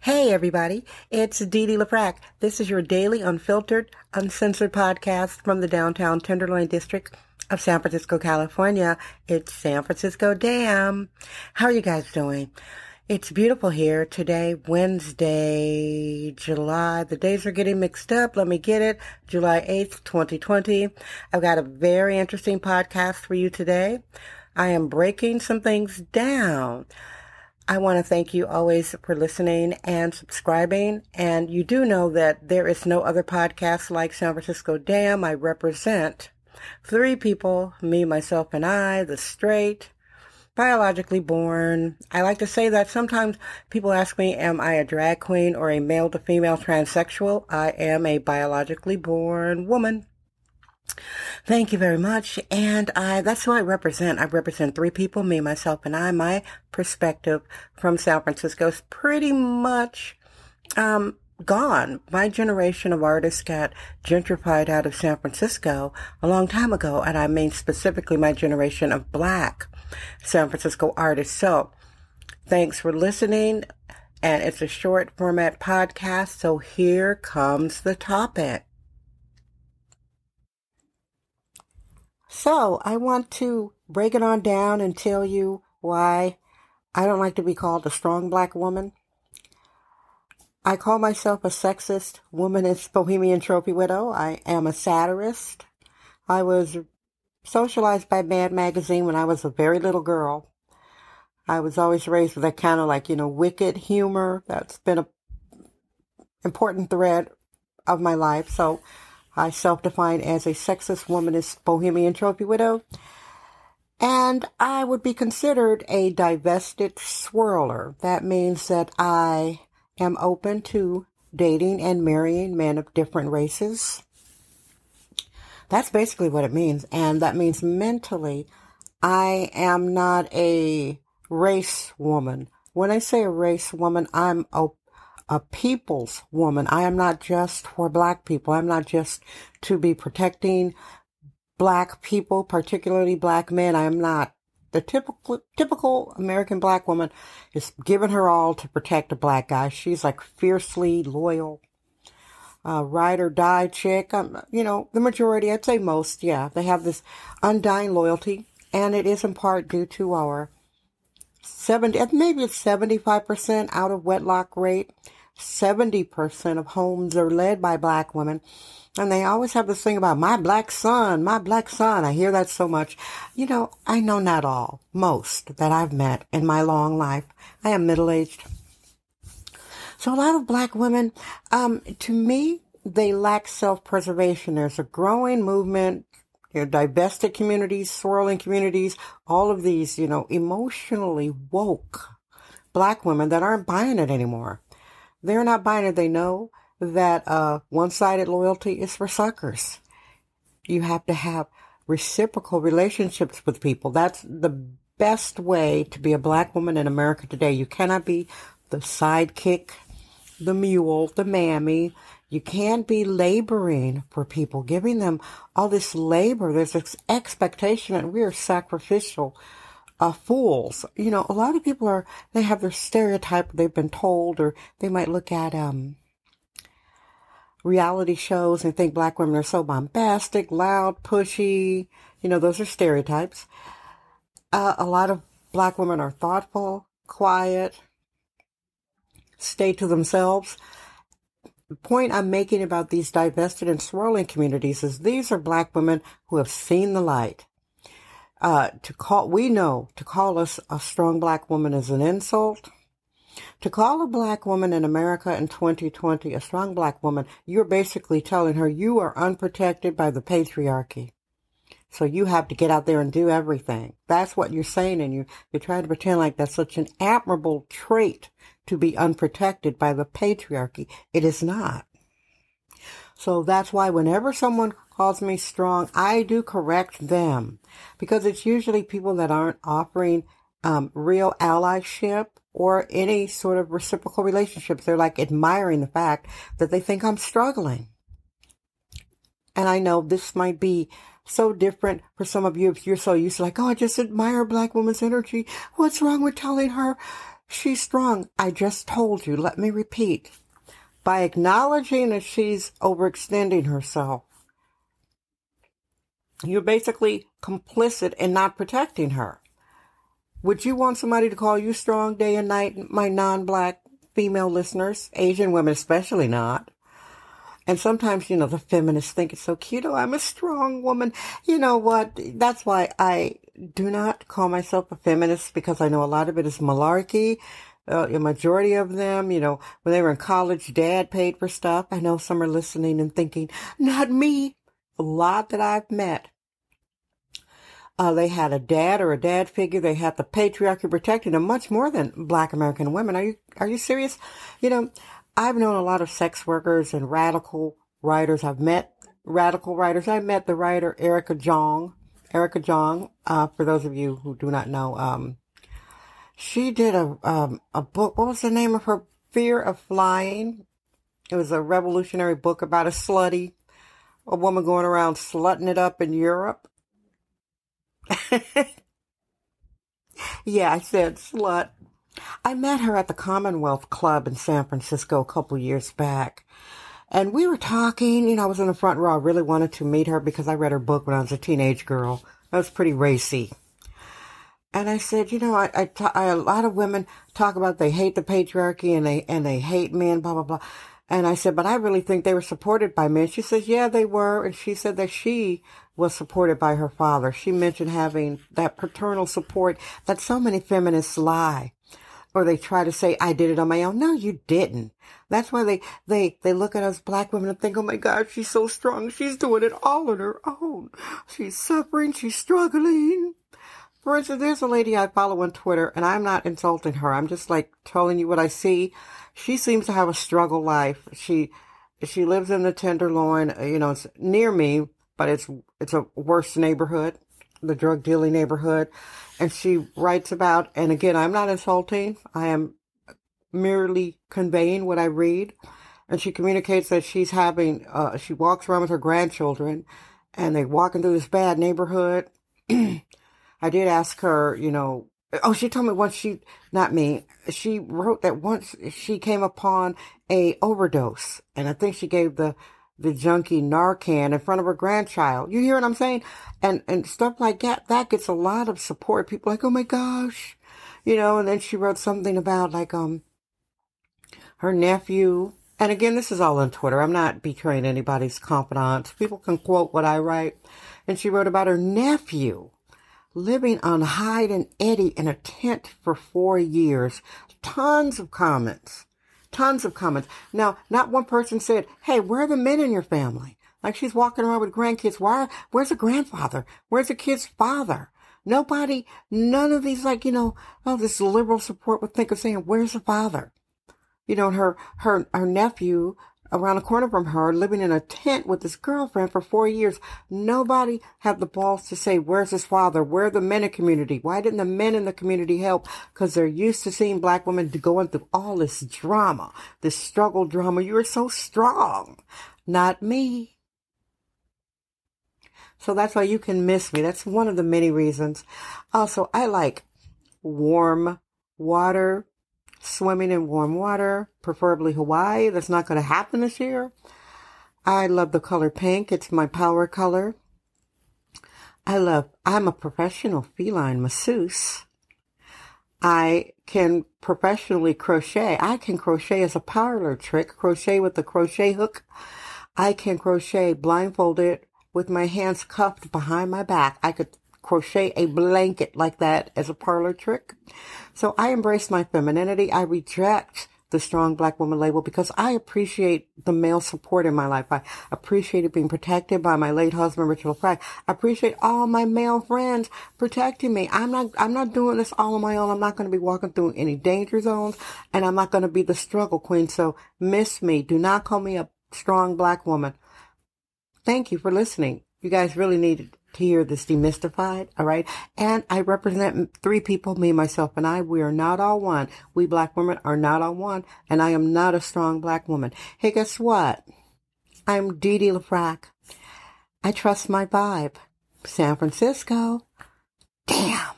Hey everybody, it's Dee Dee. This is your daily unfiltered, uncensored podcast from the downtown Tenderloin district of San Francisco, California. It's San Francisco Damn. How are you guys doing? It's beautiful here today, Wednesday, July. The days are getting mixed up. Let me get it. July 8th, 2020. I've got a very interesting podcast for you today. I am breaking some things down. I want to thank you always for listening and subscribing. And you do know that there is no other podcast like San Francisco Damn. I represent three people, me, myself, and I, the straight, biologically born. I like to say that sometimes people ask me, am I a drag queen or a male to female transsexual? I am a biologically born woman. Thank you very much. And I, that's who I represent. I represent three people, me, myself, and I. My perspective from San Francisco is pretty much, um, gone. My generation of artists got gentrified out of San Francisco a long time ago. And I mean specifically my generation of black San Francisco artists. So thanks for listening. And it's a short format podcast. So here comes the topic. So I want to break it on down and tell you why I don't like to be called a strong black woman. I call myself a sexist womanist bohemian trophy widow. I am a satirist. I was socialized by Mad Magazine when I was a very little girl. I was always raised with that kind of like, you know, wicked humor. That's been a important thread of my life. So I self-define as a sexist womanist bohemian trophy widow. And I would be considered a divested swirler. That means that I am open to dating and marrying men of different races. That's basically what it means. And that means mentally, I am not a race woman. When I say a race woman, I'm open a people's woman. I am not just for black people. I'm not just to be protecting black people, particularly black men. I am not the typical typical American black woman is giving her all to protect a black guy. She's like fiercely loyal, uh, ride or die chick. Um, you know, the majority, I'd say most, yeah, they have this undying loyalty, and it is in part due to our seventy, maybe it's seventy five percent out of wedlock rate. 70% of homes are led by black women. And they always have this thing about my black son, my black son. I hear that so much. You know, I know not all, most that I've met in my long life. I am middle aged. So a lot of black women, um, to me, they lack self-preservation. There's a growing movement, you know, divested communities, swirling communities, all of these, you know, emotionally woke black women that aren't buying it anymore. They're not buying it. They know that uh, one-sided loyalty is for suckers. You have to have reciprocal relationships with people. That's the best way to be a black woman in America today. You cannot be the sidekick, the mule, the mammy. You can't be laboring for people, giving them all this labor. There's this expectation that we are sacrificial uh, fools. You know, a lot of people are, they have their stereotype they've been told, or they might look at, um, reality shows and think black women are so bombastic, loud, pushy. You know, those are stereotypes. Uh, a lot of black women are thoughtful, quiet, stay to themselves. The point I'm making about these divested and swirling communities is these are black women who have seen the light uh, to call, we know to call us a strong black woman is an insult. To call a black woman in America in 2020 a strong black woman, you're basically telling her you are unprotected by the patriarchy. So you have to get out there and do everything. That's what you're saying, and you you're trying to pretend like that's such an admirable trait to be unprotected by the patriarchy. It is not. So that's why whenever someone calls me strong, I do correct them because it's usually people that aren't offering um, real allyship or any sort of reciprocal relationships. They're like admiring the fact that they think I'm struggling. And I know this might be so different for some of you if you're so used to like, oh, I just admire black woman's energy. What's wrong with telling her She's strong. I just told you. Let me repeat. By acknowledging that she's overextending herself, you're basically complicit in not protecting her. Would you want somebody to call you strong day and night, my non black female listeners? Asian women, especially not. And sometimes, you know, the feminists think it's so cute. Oh, I'm a strong woman. You know what? That's why I do not call myself a feminist because I know a lot of it is malarkey. Uh, a majority of them, you know, when they were in college, dad paid for stuff. I know some are listening and thinking, not me. A lot that I've met. Uh, they had a dad or a dad figure. They had the patriarchy protecting them much more than black American women. Are you, are you serious? You know, I've known a lot of sex workers and radical writers. I've met radical writers. I met the writer Erica Jong. Erica Jong, uh, for those of you who do not know, um, she did a um, a book. What was the name of her? Fear of Flying. It was a revolutionary book about a slutty, a woman going around slutting it up in Europe. yeah, I said slut. I met her at the Commonwealth Club in San Francisco a couple years back. And we were talking, you know, I was in the front row. I really wanted to meet her because I read her book when I was a teenage girl. I was pretty racy. And I said, you know, I, a lot of women talk about they hate the patriarchy and they, and they hate men, blah, blah, blah. And I said, but I really think they were supported by men. She says, yeah, they were. And she said that she was supported by her father. She mentioned having that paternal support that so many feminists lie or they try to say, I did it on my own. No, you didn't. That's why they, they, they look at us black women and think, oh my God, she's so strong. She's doing it all on her own. She's suffering. She's struggling. For instance, there's a lady I follow on Twitter and I'm not insulting her. I'm just like telling you what I see. She seems to have a struggle life. She, she lives in the Tenderloin, you know, it's near me, but it's, it's a worse neighborhood the drug dealing neighborhood. And she writes about, and again, I'm not insulting. I am merely conveying what I read. And she communicates that she's having, uh, she walks around with her grandchildren and they walking through this bad neighborhood. I did ask her, you know, oh, she told me once she, not me, she wrote that once she came upon a overdose and I think she gave the, the junkie Narcan in front of her grandchild. You hear what I'm saying? And, and stuff like that, that gets a lot of support. People like, oh my gosh, you know, and then she wrote something about like, um, her nephew. And again, this is all on Twitter. I'm not betraying anybody's confidence. People can quote what I write. And she wrote about her nephew living on Hyde and Eddy in a tent for four years. Tons of comments Tons of comments. Now, not one person said, Hey, where are the men in your family? Like she's walking around with grandkids. Why, where's the grandfather? Where's the kid's father? Nobody, none of these, like, you know, oh, this liberal support would think of saying, where's the father? You know, her, her, her nephew around the corner from her, living in a tent with his girlfriend for four years. Nobody had the balls to say, where's his father? Where are the men in community? Why didn't the men in the community help? Because they're used to seeing black women going through all this drama, this struggle drama. You are so strong. Not me. So that's why you can miss me. That's one of the many reasons. Also, I like warm water swimming in warm water, preferably Hawaii. That's not going to happen this year. I love the color pink. It's my power color. I love, I'm a professional feline masseuse. I can professionally crochet. I can crochet as a parlor trick, crochet with the crochet hook. I can crochet blindfolded with my hands cuffed behind my back. I could crochet a blanket like that as a parlor trick. So I embrace my femininity. I reject the strong black woman label because I appreciate the male support in my life. I appreciated being protected by my late husband, Richard LaFrac. I appreciate all my male friends protecting me. I'm not, I'm not doing this all on my own. I'm not going to be walking through any danger zones and I'm not going to be the struggle queen. So miss me. Do not call me a strong black woman. Thank you for listening. You guys really need hear this demystified, all right? And I represent three people, me, myself, and I. We are not all one. We black women are not all one, and I am not a strong black woman. Hey, guess what? I'm Dee Dee LaFrac. I trust my vibe. San Francisco. Damn.